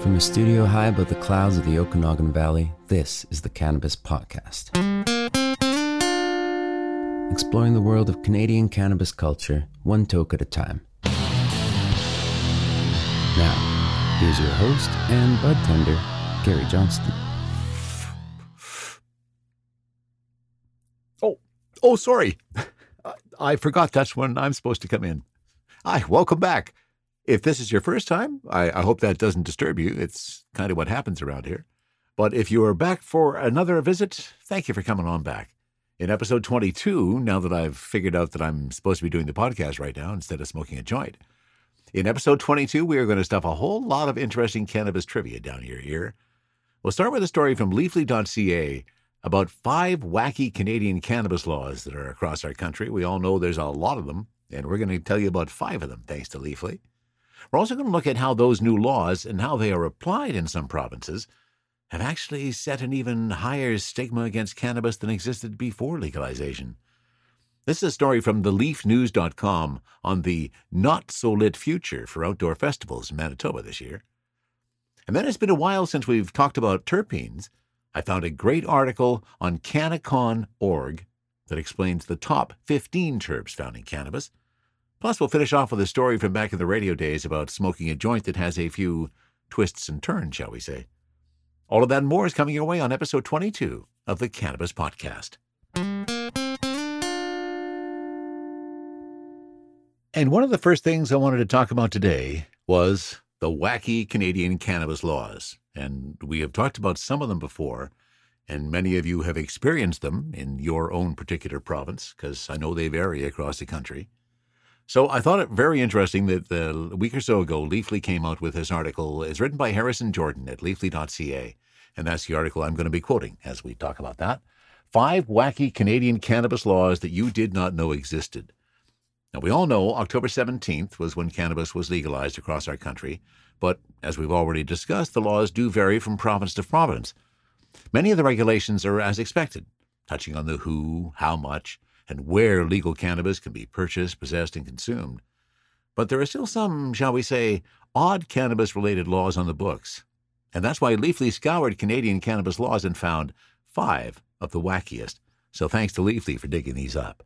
From a studio high above the clouds of the Okanagan Valley, this is the Cannabis Podcast. Exploring the world of Canadian cannabis culture, one toke at a time. Now, here's your host and bud tender, Gary Johnston. Oh, oh, sorry. I- forgot that's when I'm supposed to come in. Hi, welcome back. If this is your first time, I, I hope that doesn't disturb you. It's kind of what happens around here. But if you are back for another visit, thank you for coming on back. In episode 22, now that I've figured out that I'm supposed to be doing the podcast right now instead of smoking a joint, in episode 22, we are going to stuff a whole lot of interesting cannabis trivia down your ear. We'll start with a story from leafly.ca about five wacky Canadian cannabis laws that are across our country. We all know there's a lot of them, and we're going to tell you about five of them, thanks to Leafly. We're also going to look at how those new laws and how they are applied in some provinces have actually set an even higher stigma against cannabis than existed before legalization. This is a story from theleafnews.com on the not so lit future for outdoor festivals in Manitoba this year. And then it's been a while since we've talked about terpenes. I found a great article on Cannacon.org that explains the top 15 terps found in cannabis. Plus, we'll finish off with a story from back in the radio days about smoking a joint that has a few twists and turns, shall we say. All of that and more is coming your way on episode 22 of the Cannabis Podcast. And one of the first things I wanted to talk about today was the wacky Canadian cannabis laws. And we have talked about some of them before, and many of you have experienced them in your own particular province, because I know they vary across the country. So I thought it very interesting that a week or so ago, Leafly came out with this article. It's written by Harrison Jordan at leafly.ca. And that's the article I'm going to be quoting as we talk about that. Five wacky Canadian cannabis laws that you did not know existed. Now, we all know October 17th was when cannabis was legalized across our country, but as we've already discussed, the laws do vary from province to province. Many of the regulations are as expected, touching on the who, how much, and where legal cannabis can be purchased, possessed, and consumed. But there are still some, shall we say, odd cannabis related laws on the books. And that's why Leafly scoured Canadian cannabis laws and found five of the wackiest. So thanks to Leafly for digging these up.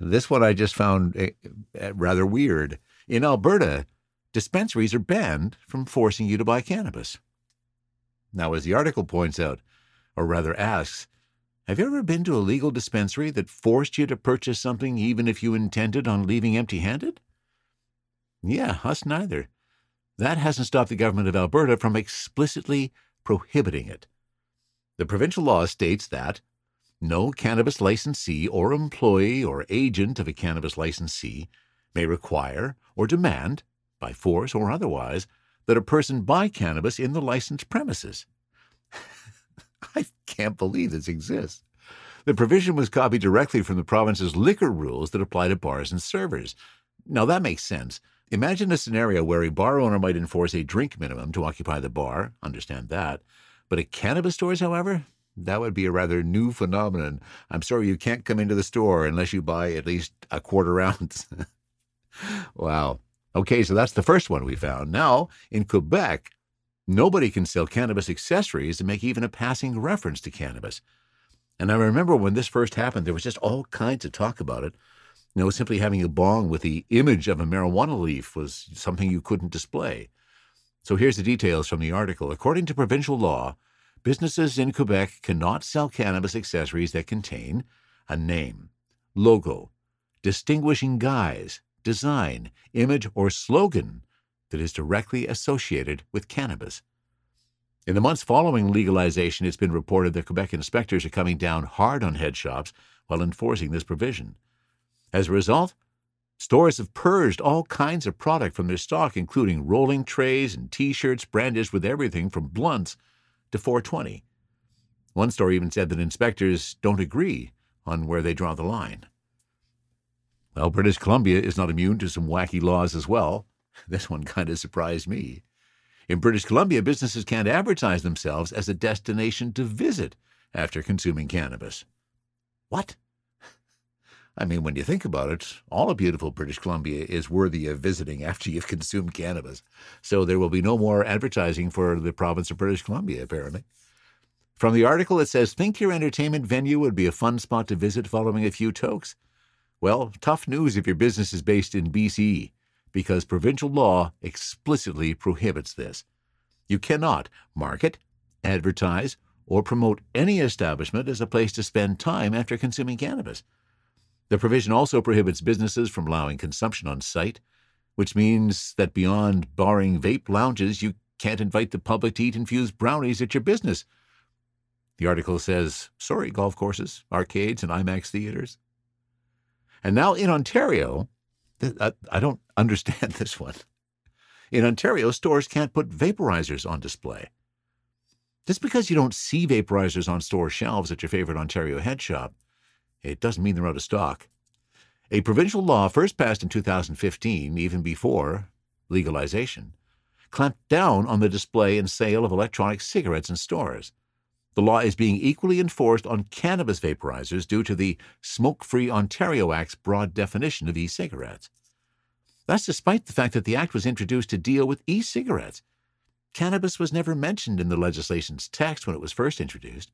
This one I just found eh, eh, rather weird. In Alberta, dispensaries are banned from forcing you to buy cannabis. Now, as the article points out, or rather asks, have you ever been to a legal dispensary that forced you to purchase something even if you intended on leaving empty handed? Yeah, us neither. That hasn't stopped the government of Alberta from explicitly prohibiting it. The provincial law states that no cannabis licensee or employee or agent of a cannabis licensee may require or demand, by force or otherwise, that a person buy cannabis in the licensed premises. I can't believe this exists. The provision was copied directly from the province's liquor rules that apply to bars and servers. Now, that makes sense. Imagine a scenario where a bar owner might enforce a drink minimum to occupy the bar, understand that. But at cannabis stores, however, that would be a rather new phenomenon. I'm sorry you can't come into the store unless you buy at least a quarter ounce. wow. Okay, so that's the first one we found. Now, in Quebec, nobody can sell cannabis accessories and make even a passing reference to cannabis. And I remember when this first happened, there was just all kinds of talk about it. You know, simply having a bong with the image of a marijuana leaf was something you couldn't display. So here's the details from the article. According to provincial law, businesses in Quebec cannot sell cannabis accessories that contain a name, logo, distinguishing guise, design, image, or slogan that is directly associated with cannabis. In the months following legalization, it's been reported that Quebec inspectors are coming down hard on head shops while enforcing this provision. As a result, stores have purged all kinds of product from their stock, including rolling trays and t shirts brandished with everything from blunts to 420. One store even said that inspectors don't agree on where they draw the line. Well, British Columbia is not immune to some wacky laws as well. This one kind of surprised me. In British Columbia, businesses can't advertise themselves as a destination to visit after consuming cannabis. What? I mean, when you think about it, all of beautiful British Columbia is worthy of visiting after you've consumed cannabis. So there will be no more advertising for the province of British Columbia, apparently. From the article, it says Think your entertainment venue would be a fun spot to visit following a few tokes? Well, tough news if your business is based in BC, because provincial law explicitly prohibits this. You cannot market, advertise, or promote any establishment as a place to spend time after consuming cannabis. The provision also prohibits businesses from allowing consumption on site, which means that beyond barring vape lounges, you can't invite the public to eat infused brownies at your business. The article says, sorry, golf courses, arcades, and IMAX theaters. And now in Ontario, I don't understand this one. In Ontario, stores can't put vaporizers on display. Just because you don't see vaporizers on store shelves at your favorite Ontario head shop it doesn't mean they're out of stock. A provincial law first passed in 2015, even before legalization, clamped down on the display and sale of electronic cigarettes in stores. The law is being equally enforced on cannabis vaporizers due to the Smoke Free Ontario Act's broad definition of e cigarettes. That's despite the fact that the act was introduced to deal with e cigarettes. Cannabis was never mentioned in the legislation's text when it was first introduced.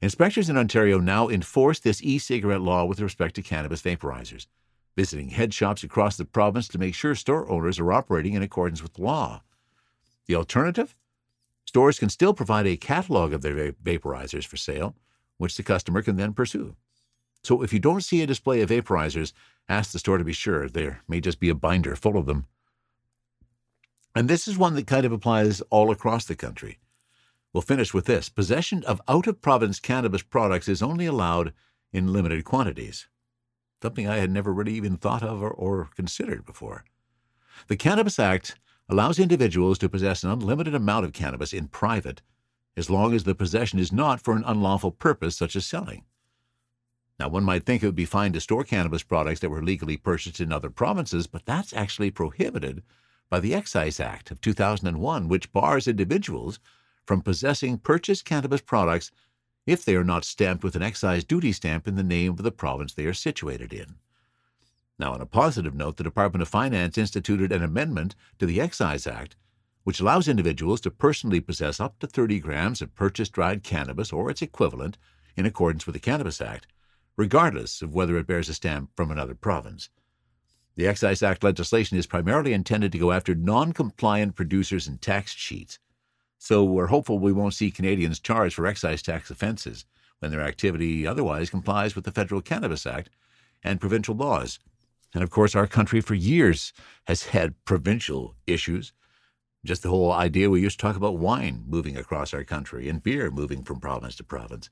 Inspectors in Ontario now enforce this e cigarette law with respect to cannabis vaporizers, visiting head shops across the province to make sure store owners are operating in accordance with the law. The alternative? Stores can still provide a catalog of their vaporizers for sale, which the customer can then pursue. So if you don't see a display of vaporizers, ask the store to be sure. There may just be a binder full of them. And this is one that kind of applies all across the country. We'll finish with this possession of out of province cannabis products is only allowed in limited quantities, something I had never really even thought of or, or considered before. The Cannabis Act allows individuals to possess an unlimited amount of cannabis in private as long as the possession is not for an unlawful purpose such as selling. Now, one might think it would be fine to store cannabis products that were legally purchased in other provinces, but that's actually prohibited by the Excise Act of 2001, which bars individuals from possessing purchased cannabis products if they are not stamped with an excise duty stamp in the name of the province they are situated in. Now, on a positive note, the Department of Finance instituted an amendment to the Excise Act which allows individuals to personally possess up to 30 grams of purchased dried cannabis or its equivalent in accordance with the Cannabis Act, regardless of whether it bears a stamp from another province. The Excise Act legislation is primarily intended to go after non compliant producers and tax cheats so we're hopeful we won't see Canadians charged for excise tax offences when their activity otherwise complies with the Federal Cannabis Act and provincial laws. And of course, our country for years has had provincial issues. Just the whole idea we used to talk about wine moving across our country and beer moving from province to province.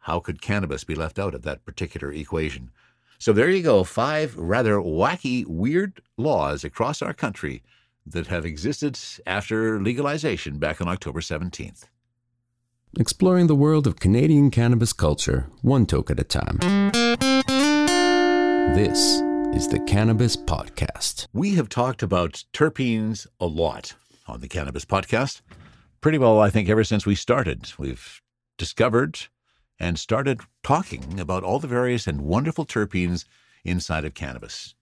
How could cannabis be left out of that particular equation? So there you go, five rather wacky, weird laws across our country that have existed after legalization back on October 17th. Exploring the world of Canadian cannabis culture, one toke at a time. This is the Cannabis Podcast. We have talked about terpenes a lot on the Cannabis Podcast. Pretty well, I think, ever since we started. We've discovered and started talking about all the various and wonderful terpenes inside of cannabis.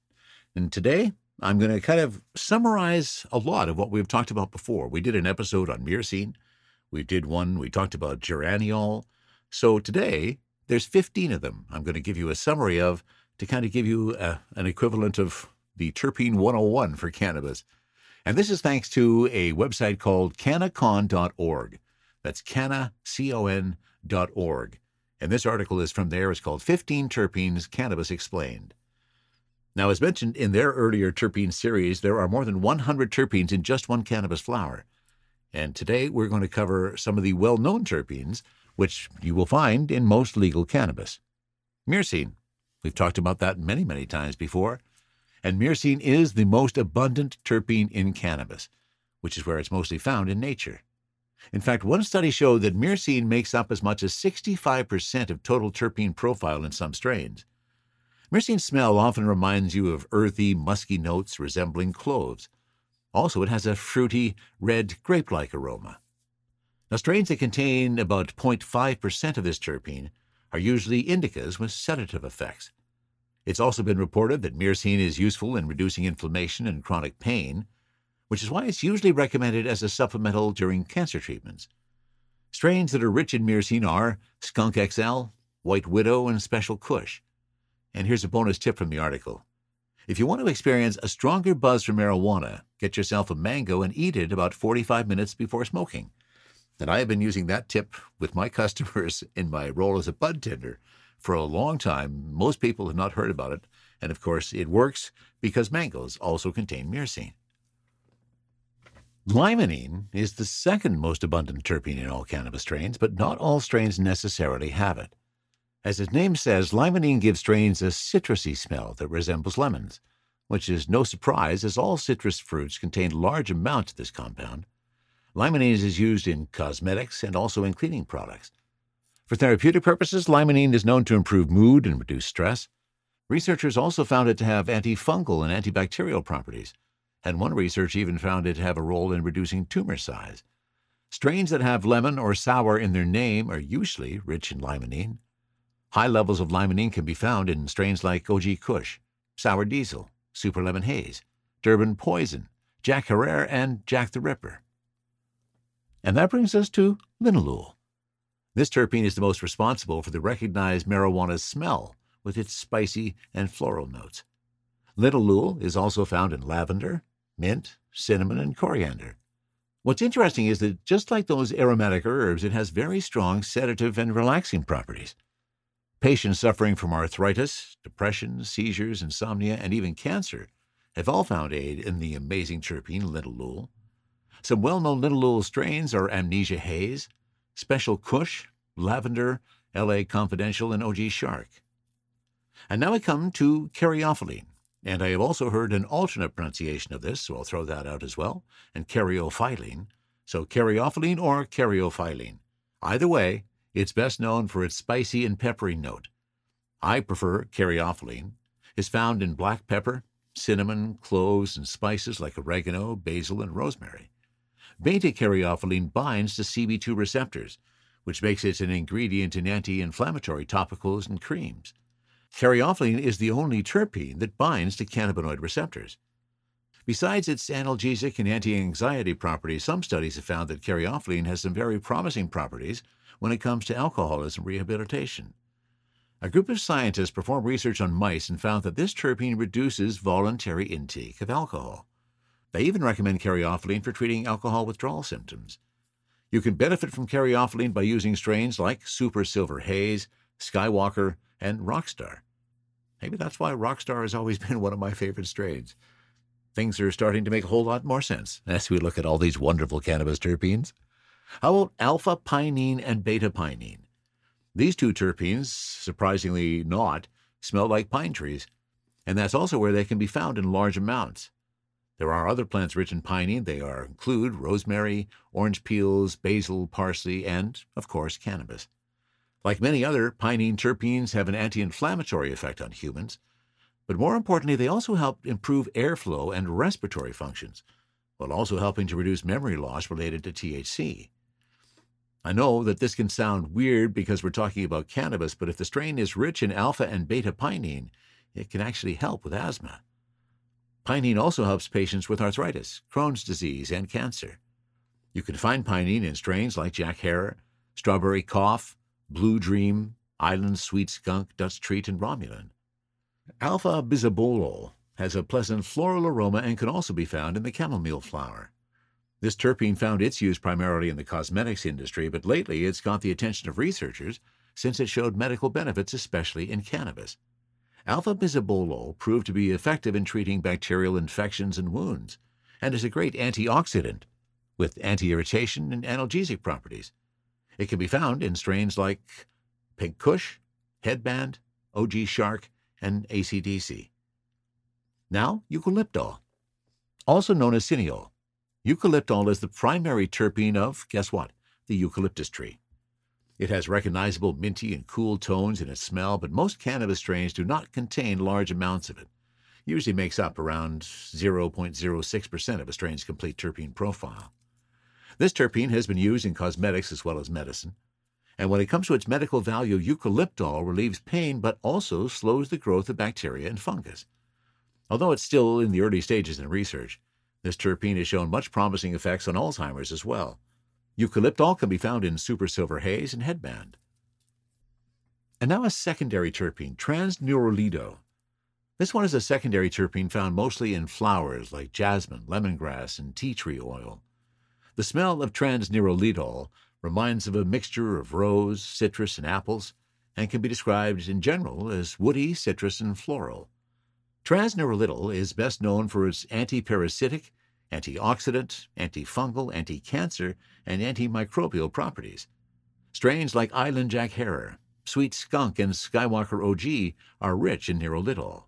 And today, I'm going to kind of summarize a lot of what we've talked about before. We did an episode on myrcene. We did one, we talked about geraniol. So today, there's 15 of them I'm going to give you a summary of to kind of give you a, uh, an equivalent of the terpene 101 for cannabis. And this is thanks to a website called cannacon.org. That's canna, C-O-N dot org. And this article is from there. It's called 15 Terpenes Cannabis Explained. Now, as mentioned in their earlier terpene series, there are more than 100 terpenes in just one cannabis flower. And today we're going to cover some of the well known terpenes, which you will find in most legal cannabis. Myrcene. We've talked about that many, many times before. And myrcene is the most abundant terpene in cannabis, which is where it's mostly found in nature. In fact, one study showed that myrcene makes up as much as 65% of total terpene profile in some strains. Myrcene smell often reminds you of earthy, musky notes resembling cloves. Also, it has a fruity, red, grape like aroma. Now, strains that contain about 0.5% of this terpene are usually indicas with sedative effects. It's also been reported that myrcene is useful in reducing inflammation and chronic pain, which is why it's usually recommended as a supplemental during cancer treatments. Strains that are rich in myrcene are Skunk XL, White Widow, and Special Kush. And here's a bonus tip from the article. If you want to experience a stronger buzz from marijuana, get yourself a mango and eat it about 45 minutes before smoking. And I have been using that tip with my customers in my role as a bud tender for a long time. Most people have not heard about it. And of course, it works because mangoes also contain myrcene. Limonene is the second most abundant terpene in all cannabis strains, but not all strains necessarily have it. As its name says, limonene gives strains a citrusy smell that resembles lemons, which is no surprise as all citrus fruits contain large amounts of this compound. Limonene is used in cosmetics and also in cleaning products. For therapeutic purposes, limonene is known to improve mood and reduce stress. Researchers also found it to have antifungal and antibacterial properties, and one research even found it to have a role in reducing tumor size. Strains that have lemon or sour in their name are usually rich in limonene. High levels of limonene can be found in strains like OG Kush, Sour Diesel, Super Lemon Haze, Durban Poison, Jack Herer, and Jack the Ripper. And that brings us to linalool. This terpene is the most responsible for the recognized marijuana's smell with its spicy and floral notes. Linalool is also found in lavender, mint, cinnamon, and coriander. What's interesting is that just like those aromatic herbs, it has very strong sedative and relaxing properties. Patients suffering from arthritis, depression, seizures, insomnia, and even cancer have all found aid in the amazing terpene linalool. Some well known linalool strains are Amnesia Haze, Special Kush, Lavender, LA Confidential, and OG Shark. And now I come to caryophyllene, and I have also heard an alternate pronunciation of this, so I'll throw that out as well, and caryophyllene. So caryophyllene or caryophyllene. Either way, it's best known for its spicy and peppery note. I prefer caryophyllene. It's found in black pepper, cinnamon, cloves, and spices like oregano, basil, and rosemary. Beta caryophyllene binds to CB2 receptors, which makes it an ingredient in anti inflammatory topicals and creams. Caryophyllene is the only terpene that binds to cannabinoid receptors. Besides its analgesic and anti anxiety properties, some studies have found that caryophyllene has some very promising properties when it comes to alcoholism rehabilitation. A group of scientists performed research on mice and found that this terpene reduces voluntary intake of alcohol. They even recommend caryophyllene for treating alcohol withdrawal symptoms. You can benefit from caryophyllene by using strains like Super Silver Haze, Skywalker, and Rockstar. Maybe that's why Rockstar has always been one of my favorite strains. Things are starting to make a whole lot more sense as we look at all these wonderful cannabis terpenes. How about alpha pinene and beta pinene? These two terpenes, surprisingly not, smell like pine trees, and that's also where they can be found in large amounts. There are other plants rich in pinene. They are include rosemary, orange peels, basil, parsley, and, of course, cannabis. Like many other pinene terpenes have an anti-inflammatory effect on humans, but more importantly, they also help improve airflow and respiratory functions, while also helping to reduce memory loss related to THC. I know that this can sound weird because we're talking about cannabis, but if the strain is rich in alpha and beta pinene, it can actually help with asthma. Pinene also helps patients with arthritis, Crohn's disease, and cancer. You can find pinene in strains like Jack Herer, Strawberry Cough, Blue Dream, Island Sweet Skunk, Dutch Treat, and Romulan. Alpha bisabolol has a pleasant floral aroma and can also be found in the chamomile flower. This terpene found its use primarily in the cosmetics industry, but lately it's got the attention of researchers since it showed medical benefits, especially in cannabis. Alpha bisabolol proved to be effective in treating bacterial infections and wounds, and is a great antioxidant with anti-irritation and analgesic properties. It can be found in strains like Pink Kush, Headband, OG Shark, and ACDC. Now, eucalyptol, also known as cineol. Eucalyptol is the primary terpene of, guess what, the eucalyptus tree. It has recognizable minty and cool tones in its smell, but most cannabis strains do not contain large amounts of it. Usually makes up around 0.06% of a strain's complete terpene profile. This terpene has been used in cosmetics as well as medicine, And when it comes to its medical value, eucalyptol relieves pain but also slows the growth of bacteria and fungus. Although it's still in the early stages in research, this terpene has shown much promising effects on Alzheimer's as well. Eucalyptol can be found in super silver haze and headband. And now a secondary terpene, transneurolido. This one is a secondary terpene found mostly in flowers like jasmine, lemongrass, and tea tree oil. The smell of transneurolidol reminds of a mixture of rose, citrus, and apples, and can be described in general as woody, citrus, and floral. Transneurolidol is best known for its antiparasitic, antioxidant, antifungal, anti-cancer, and antimicrobial properties. Strains like Island Jack Herer, Sweet Skunk, and Skywalker OG are rich in neurolidol.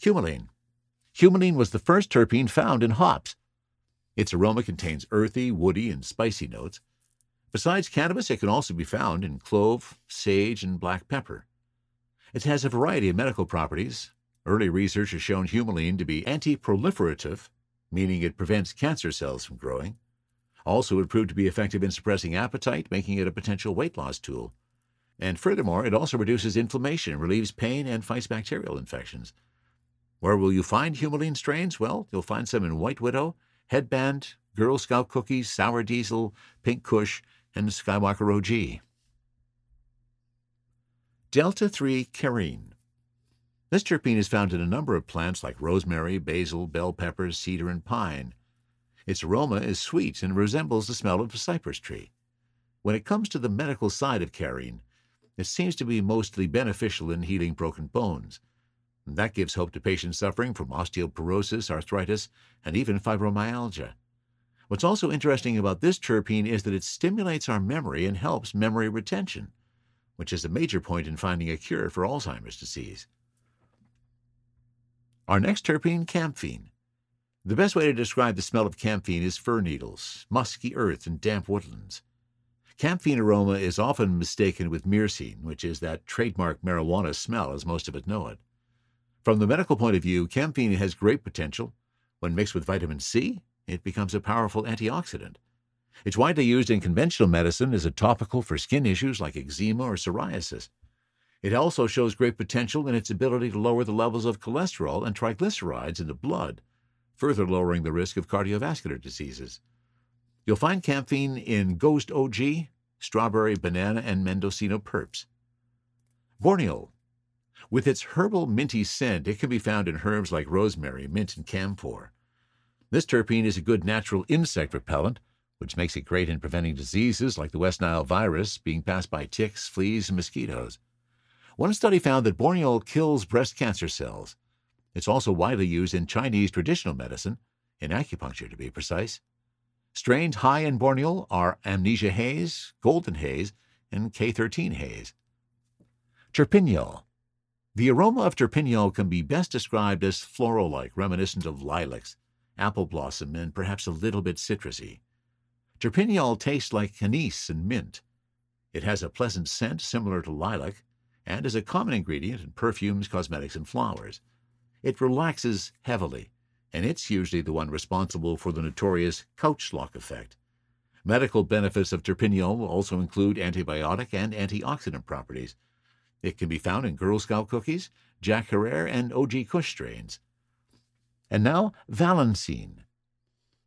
Humulene. Humulene was the first terpene found in hops. Its aroma contains earthy, woody, and spicy notes. Besides cannabis, it can also be found in clove, sage, and black pepper. It has a variety of medical properties. Early research has shown humulene to be anti-proliferative, meaning it prevents cancer cells from growing. Also, it proved to be effective in suppressing appetite, making it a potential weight loss tool. And furthermore, it also reduces inflammation, relieves pain, and fights bacterial infections. Where will you find humulene strains? Well, you'll find some in White Widow, Headband, Girl Scout Cookies, Sour Diesel, Pink Kush, and Skywalker OG. Delta 3 Carene. This terpene is found in a number of plants like rosemary, basil, bell peppers, cedar, and pine. Its aroma is sweet and resembles the smell of a cypress tree. When it comes to the medical side of carene, it seems to be mostly beneficial in healing broken bones. That gives hope to patients suffering from osteoporosis, arthritis, and even fibromyalgia. What's also interesting about this terpene is that it stimulates our memory and helps memory retention, which is a major point in finding a cure for Alzheimer's disease. Our next terpene, camphene. The best way to describe the smell of camphene is fir needles, musky earth, and damp woodlands. Camphene aroma is often mistaken with myrcene, which is that trademark marijuana smell as most of us know it. From the medical point of view, camphene has great potential. When mixed with vitamin C, it becomes a powerful antioxidant. It's widely used in conventional medicine as a topical for skin issues like eczema or psoriasis. It also shows great potential in its ability to lower the levels of cholesterol and triglycerides in the blood, further lowering the risk of cardiovascular diseases. You'll find camphene in Ghost OG, Strawberry Banana, and Mendocino Purps. Borneol with its herbal minty scent, it can be found in herbs like rosemary, mint, and camphor. This terpene is a good natural insect repellent, which makes it great in preventing diseases like the West Nile virus being passed by ticks, fleas, and mosquitoes. One study found that borneol kills breast cancer cells. It's also widely used in Chinese traditional medicine, in acupuncture to be precise. Strains high in borneol are amnesia haze, golden haze, and K13 haze. Terpineol the aroma of terpineol can be best described as floral like, reminiscent of lilacs, apple blossom, and perhaps a little bit citrusy. Terpineol tastes like anise and mint. It has a pleasant scent similar to lilac and is a common ingredient in perfumes, cosmetics, and flowers. It relaxes heavily, and it's usually the one responsible for the notorious couch lock effect. Medical benefits of terpineol also include antibiotic and antioxidant properties, it can be found in Girl Scout cookies, Jack Herer, and OG Kush strains. And now, Valencene.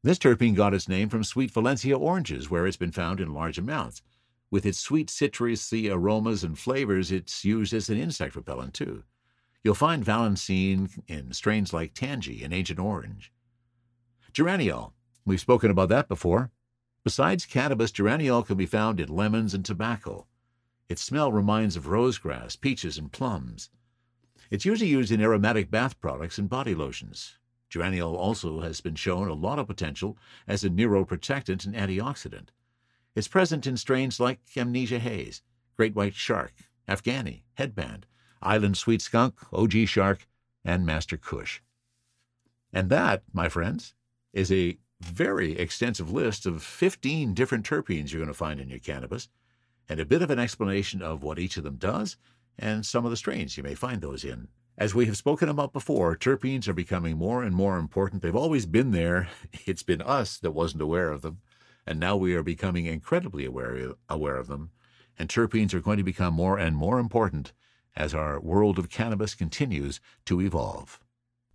This terpene got its name from sweet Valencia oranges, where it's been found in large amounts. With its sweet citrusy aromas and flavors, it's used as an insect repellent, too. You'll find Valencene in strains like Tangie and Agent Orange. Geraniol. We've spoken about that before. Besides cannabis, geraniol can be found in lemons and tobacco. Its smell reminds of rosegrass, peaches, and plums. It's usually used in aromatic bath products and body lotions. Geraniol also has been shown a lot of potential as a neuroprotectant and antioxidant. It's present in strains like Amnesia Haze, Great White Shark, Afghani, Headband, Island Sweet Skunk, OG Shark, and Master Kush. And that, my friends, is a very extensive list of 15 different terpenes you're going to find in your cannabis and a bit of an explanation of what each of them does and some of the strains you may find those in. As we have spoken about before, terpenes are becoming more and more important. They've always been there. It's been us that wasn't aware of them, and now we are becoming incredibly aware, aware of them. and terpenes are going to become more and more important as our world of cannabis continues to evolve.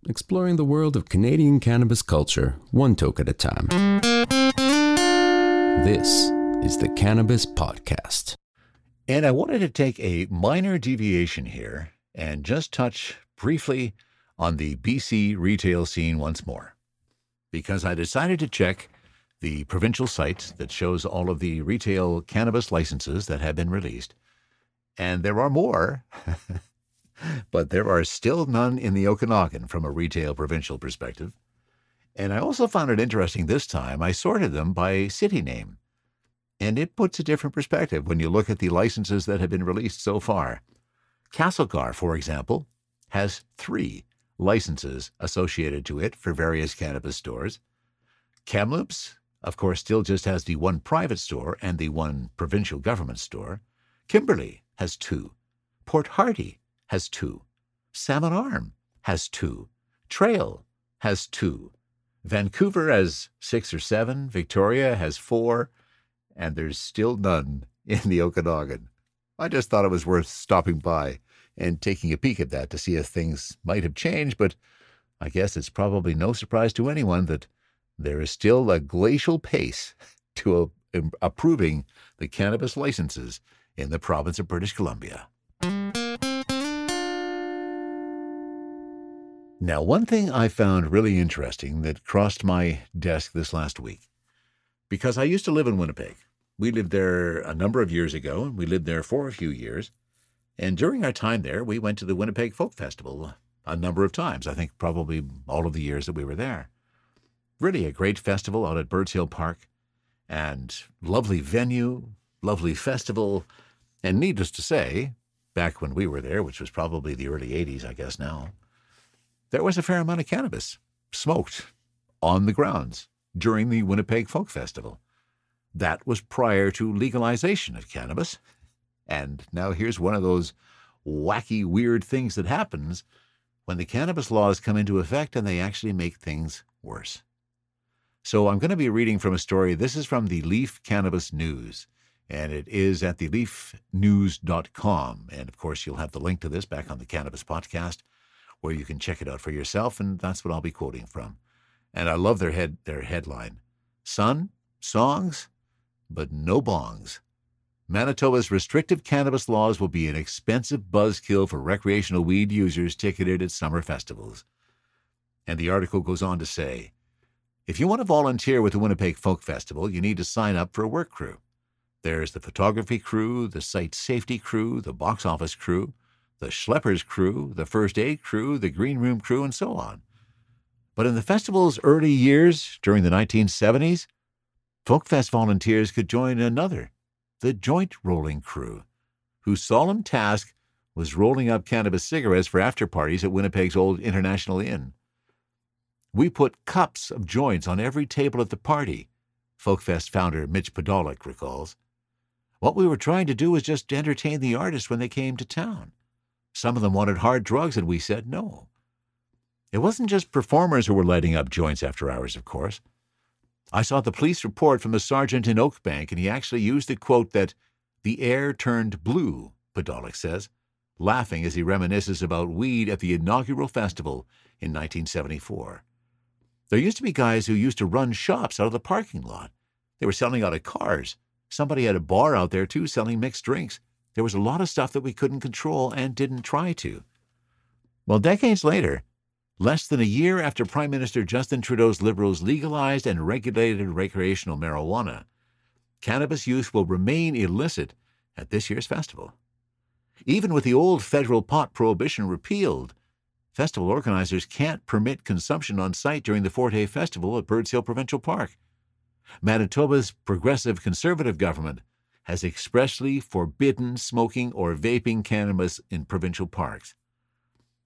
Exploring the world of Canadian cannabis culture, one toke at a time. This is the Cannabis Podcast. And I wanted to take a minor deviation here and just touch briefly on the BC retail scene once more. Because I decided to check the provincial site that shows all of the retail cannabis licenses that have been released. And there are more, but there are still none in the Okanagan from a retail provincial perspective. And I also found it interesting this time, I sorted them by city name. And it puts a different perspective when you look at the licenses that have been released so far. Castlegar, for example, has three licenses associated to it for various cannabis stores. Kamloops of course, still just has the one private store and the one provincial government store. Kimberley has two. Port Hardy has two. Salmon Arm has two. Trail has two. Vancouver has six or seven. Victoria has four. And there's still none in the Okanagan. I just thought it was worth stopping by and taking a peek at that to see if things might have changed, but I guess it's probably no surprise to anyone that there is still a glacial pace to a, approving the cannabis licenses in the province of British Columbia. Now, one thing I found really interesting that crossed my desk this last week, because I used to live in Winnipeg. We lived there a number of years ago, and we lived there for a few years. And during our time there, we went to the Winnipeg Folk Festival a number of times, I think probably all of the years that we were there really a great festival out at Birds Hill Park and lovely venue, lovely festival. And needless to say, back when we were there, which was probably the early 80s, I guess now, there was a fair amount of cannabis smoked on the grounds during the Winnipeg Folk Festival. That was prior to legalization of cannabis. And now here's one of those wacky, weird things that happens when the cannabis laws come into effect and they actually make things worse. So I'm going to be reading from a story. This is from the Leaf Cannabis News, and it is at theleafnews.com. And of course, you'll have the link to this back on the Cannabis Podcast, where you can check it out for yourself. And that's what I'll be quoting from. And I love their head their headline: "Sun, songs, but no bongs." Manitoba's restrictive cannabis laws will be an expensive buzzkill for recreational weed users ticketed at summer festivals. And the article goes on to say. If you want to volunteer with the Winnipeg Folk Festival, you need to sign up for a work crew. There's the photography crew, the site safety crew, the box office crew, the schleppers crew, the first aid crew, the green room crew, and so on. But in the festival's early years, during the 1970s, Folkfest volunteers could join another, the joint rolling crew, whose solemn task was rolling up cannabis cigarettes for after parties at Winnipeg's old International Inn. We put cups of joints on every table at the party, Folkfest founder Mitch Podolak recalls. What we were trying to do was just entertain the artists when they came to town. Some of them wanted hard drugs, and we said no. It wasn't just performers who were lighting up joints after hours, of course. I saw the police report from a sergeant in Oakbank, and he actually used the quote that the air turned blue, Podolak says, laughing as he reminisces about weed at the inaugural festival in 1974. There used to be guys who used to run shops out of the parking lot. They were selling out of cars. Somebody had a bar out there, too, selling mixed drinks. There was a lot of stuff that we couldn't control and didn't try to. Well, decades later, less than a year after Prime Minister Justin Trudeau's Liberals legalized and regulated recreational marijuana, cannabis use will remain illicit at this year's festival. Even with the old federal pot prohibition repealed, Festival organizers can't permit consumption on site during the four day festival at Birds Hill Provincial Park. Manitoba's progressive conservative government has expressly forbidden smoking or vaping cannabis in provincial parks.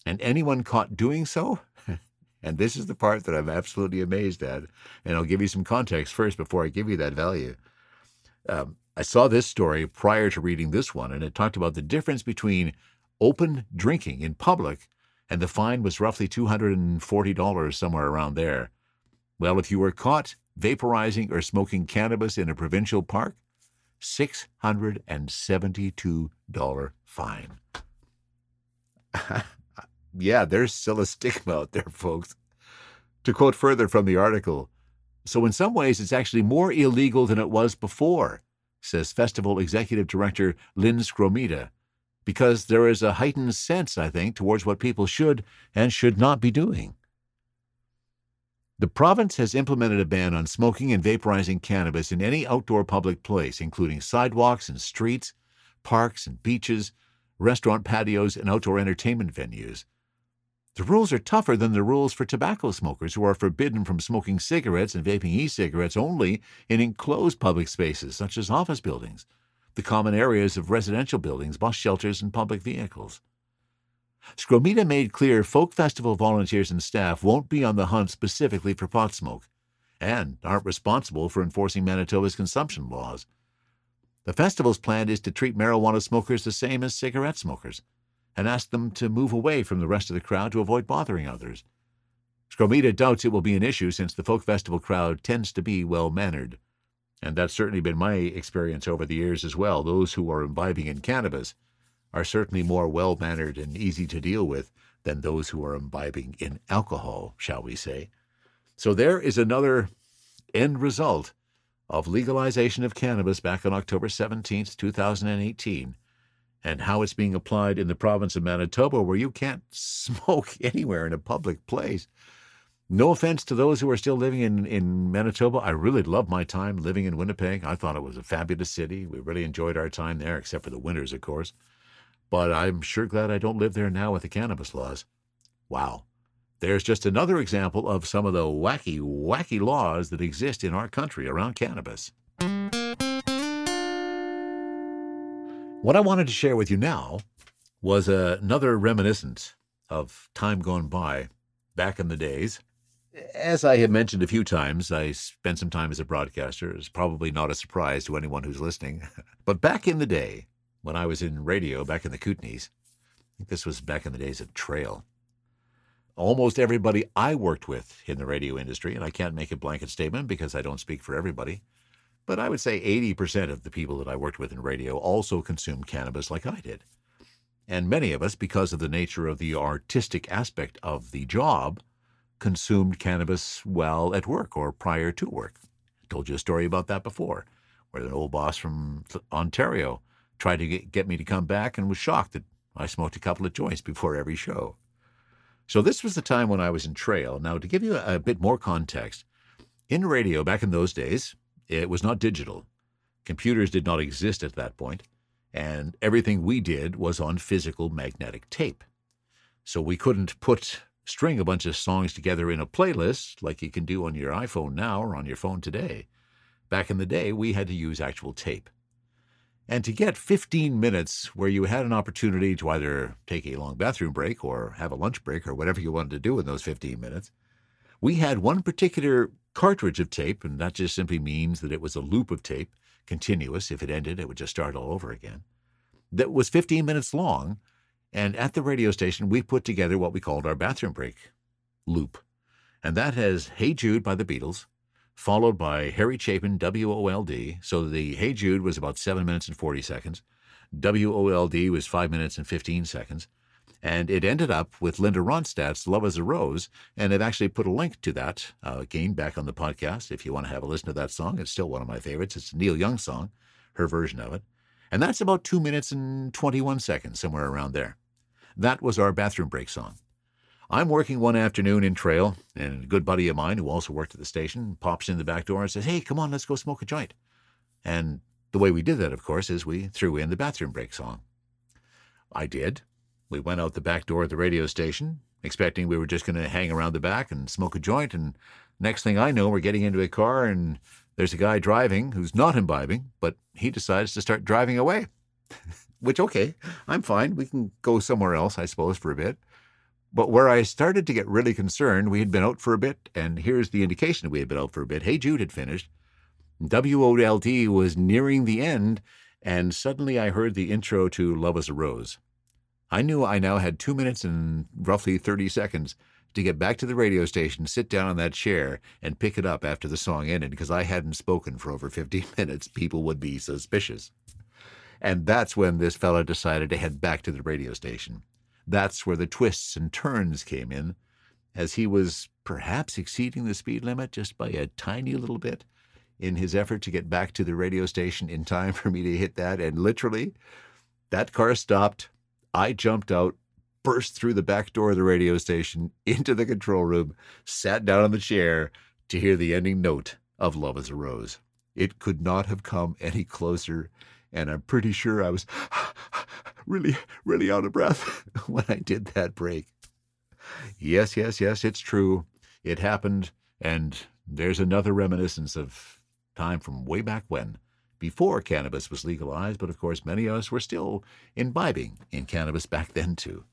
And anyone caught doing so, and this is the part that I'm absolutely amazed at, and I'll give you some context first before I give you that value. Um, I saw this story prior to reading this one, and it talked about the difference between open drinking in public and the fine was roughly $240, somewhere around there. Well, if you were caught vaporizing or smoking cannabis in a provincial park, $672 fine. yeah, there's still a stigma out there, folks. To quote further from the article, so in some ways it's actually more illegal than it was before, says Festival Executive Director Lynn Skromeda, because there is a heightened sense, I think, towards what people should and should not be doing. The province has implemented a ban on smoking and vaporizing cannabis in any outdoor public place, including sidewalks and streets, parks and beaches, restaurant patios, and outdoor entertainment venues. The rules are tougher than the rules for tobacco smokers who are forbidden from smoking cigarettes and vaping e cigarettes only in enclosed public spaces such as office buildings, the common areas of residential buildings, bus shelters, and public vehicles. Skromeda made clear folk festival volunteers and staff won't be on the hunt specifically for pot smoke and aren't responsible for enforcing Manitoba's consumption laws. The festival's plan is to treat marijuana smokers the same as cigarette smokers and ask them to move away from the rest of the crowd to avoid bothering others. Skromeda doubts it will be an issue since the folk festival crowd tends to be well mannered. And that's certainly been my experience over the years as well. Those who are imbibing in cannabis are certainly more well mannered and easy to deal with than those who are imbibing in alcohol, shall we say. So there is another end result of legalization of cannabis back on October 17th, 2018, and how it's being applied in the province of Manitoba, where you can't smoke anywhere in a public place. No offense to those who are still living in, in Manitoba. I really loved my time living in Winnipeg. I thought it was a fabulous city. We really enjoyed our time there, except for the winters, of course. But I'm sure glad I don't live there now with the cannabis laws. Wow. There's just another example of some of the wacky, wacky laws that exist in our country around cannabis. What I wanted to share with you now was another reminiscence of time gone by back in the days. As I have mentioned a few times, I spent some time as a broadcaster. It's probably not a surprise to anyone who's listening. but back in the day, when I was in radio, back in the Kootenays, I think this was back in the days of Trail, almost everybody I worked with in the radio industry, and I can't make a blanket statement because I don't speak for everybody, but I would say 80% of the people that I worked with in radio also consumed cannabis like I did. And many of us, because of the nature of the artistic aspect of the job, consumed cannabis while at work or prior to work. I told you a story about that before, where an old boss from Ontario tried to get, me to come back and was shocked that I smoked a couple of joints before every show. So this was the time when I was in Trail. Now, to give you a, a bit more context, in radio back in those days, it was not digital. Computers did not exist at that point, and everything we did was on physical magnetic tape. So we couldn't put string a bunch of songs together in a playlist like you can do on your iPhone now or on your phone today. Back in the day, we had to use actual tape. And to get 15 minutes where you had an opportunity to either take a long bathroom break or have a lunch break or whatever you wanted to do in those 15 minutes, we had one particular cartridge of tape, and that just simply means that it was a loop of tape, continuous. If it ended, it would just start all over again. That was 15 minutes long, and at the radio station, we put together what we called our bathroom break loop. And that has Hey Jude by the Beatles, followed by Harry Chapin, W O L D. So the Hey Jude was about 7 minutes and 40 seconds. W O L D was 5 minutes and 15 seconds. And it ended up with Linda Ronstadt's Love Is a Rose. And I've actually put a link to that uh, again back on the podcast if you want to have a listen to that song. It's still one of my favorites. It's a Neil Young song, her version of it. And that's about two minutes and 21 seconds, somewhere around there. That was our bathroom break song. I'm working one afternoon in Trail, and a good buddy of mine who also worked at the station pops in the back door and says, Hey, come on, let's go smoke a joint. And the way we did that, of course, is we threw in the bathroom break song. I did. We went out the back door of the radio station, expecting we were just going to hang around the back and smoke a joint. And next thing I know, we're getting into a car and there's a guy driving who's not imbibing, but he decides to start driving away. Which, okay, I'm fine. We can go somewhere else, I suppose, for a bit. But where I started to get really concerned, we had been out for a bit, and here's the indication we had been out for a bit. Hey Jude had finished. WOLD was nearing the end, and suddenly I heard the intro to Love is a Rose. I knew I now had two minutes and roughly 30 seconds to get back to the radio station, sit down on that chair, and pick it up after the song ended because I hadn't spoken for over 15 minutes. People would be suspicious. And that's when this fella decided to head back to the radio station. That's where the twists and turns came in, as he was perhaps exceeding the speed limit just by a tiny little bit in his effort to get back to the radio station in time for me to hit that. And literally, that car stopped. I jumped out, burst through the back door of the radio station into the control room, sat down on the chair to hear the ending note of Love is a Rose. It could not have come any closer, and I'm pretty sure I was really, really out of breath when I did that break. Yes, yes, yes, it's true. It happened, and there's another reminiscence of time from way back when, before cannabis was legalized, but of course, many of us were still imbibing in cannabis back then, too.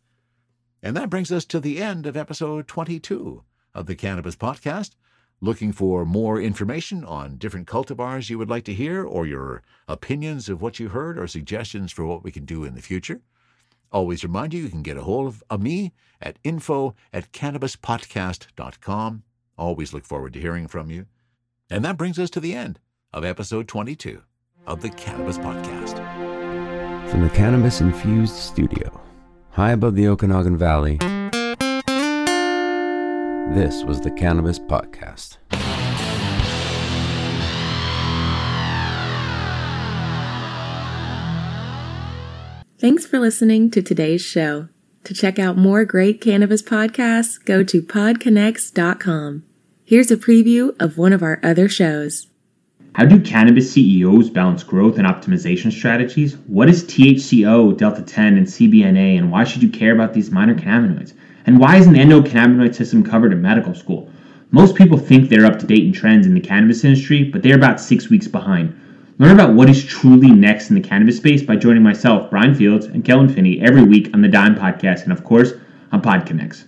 And that brings us to the end of episode 22 of the Cannabis Podcast. Looking for more information on different cultivars you would like to hear, or your opinions of what you heard, or suggestions for what we can do in the future? Always remind you, you can get a hold of, of me at info at cannabispodcast.com. Always look forward to hearing from you. And that brings us to the end of episode 22 of the Cannabis Podcast. From the Cannabis Infused Studio, high above the Okanagan Valley, this was the Cannabis Podcast. Thanks for listening to today's show. To check out more great cannabis podcasts, go to podconnects.com. Here's a preview of one of our other shows. How do cannabis CEOs balance growth and optimization strategies? What is THCO, Delta 10, and CBNA, and why should you care about these minor cannabinoids? And why isn't endocannabinoid system covered in medical school? Most people think they're up to date in trends in the cannabis industry, but they're about six weeks behind. Learn about what is truly next in the cannabis space by joining myself, Brian Fields, and Kellan Finney every week on the Dime Podcast, and of course, on PodConnects.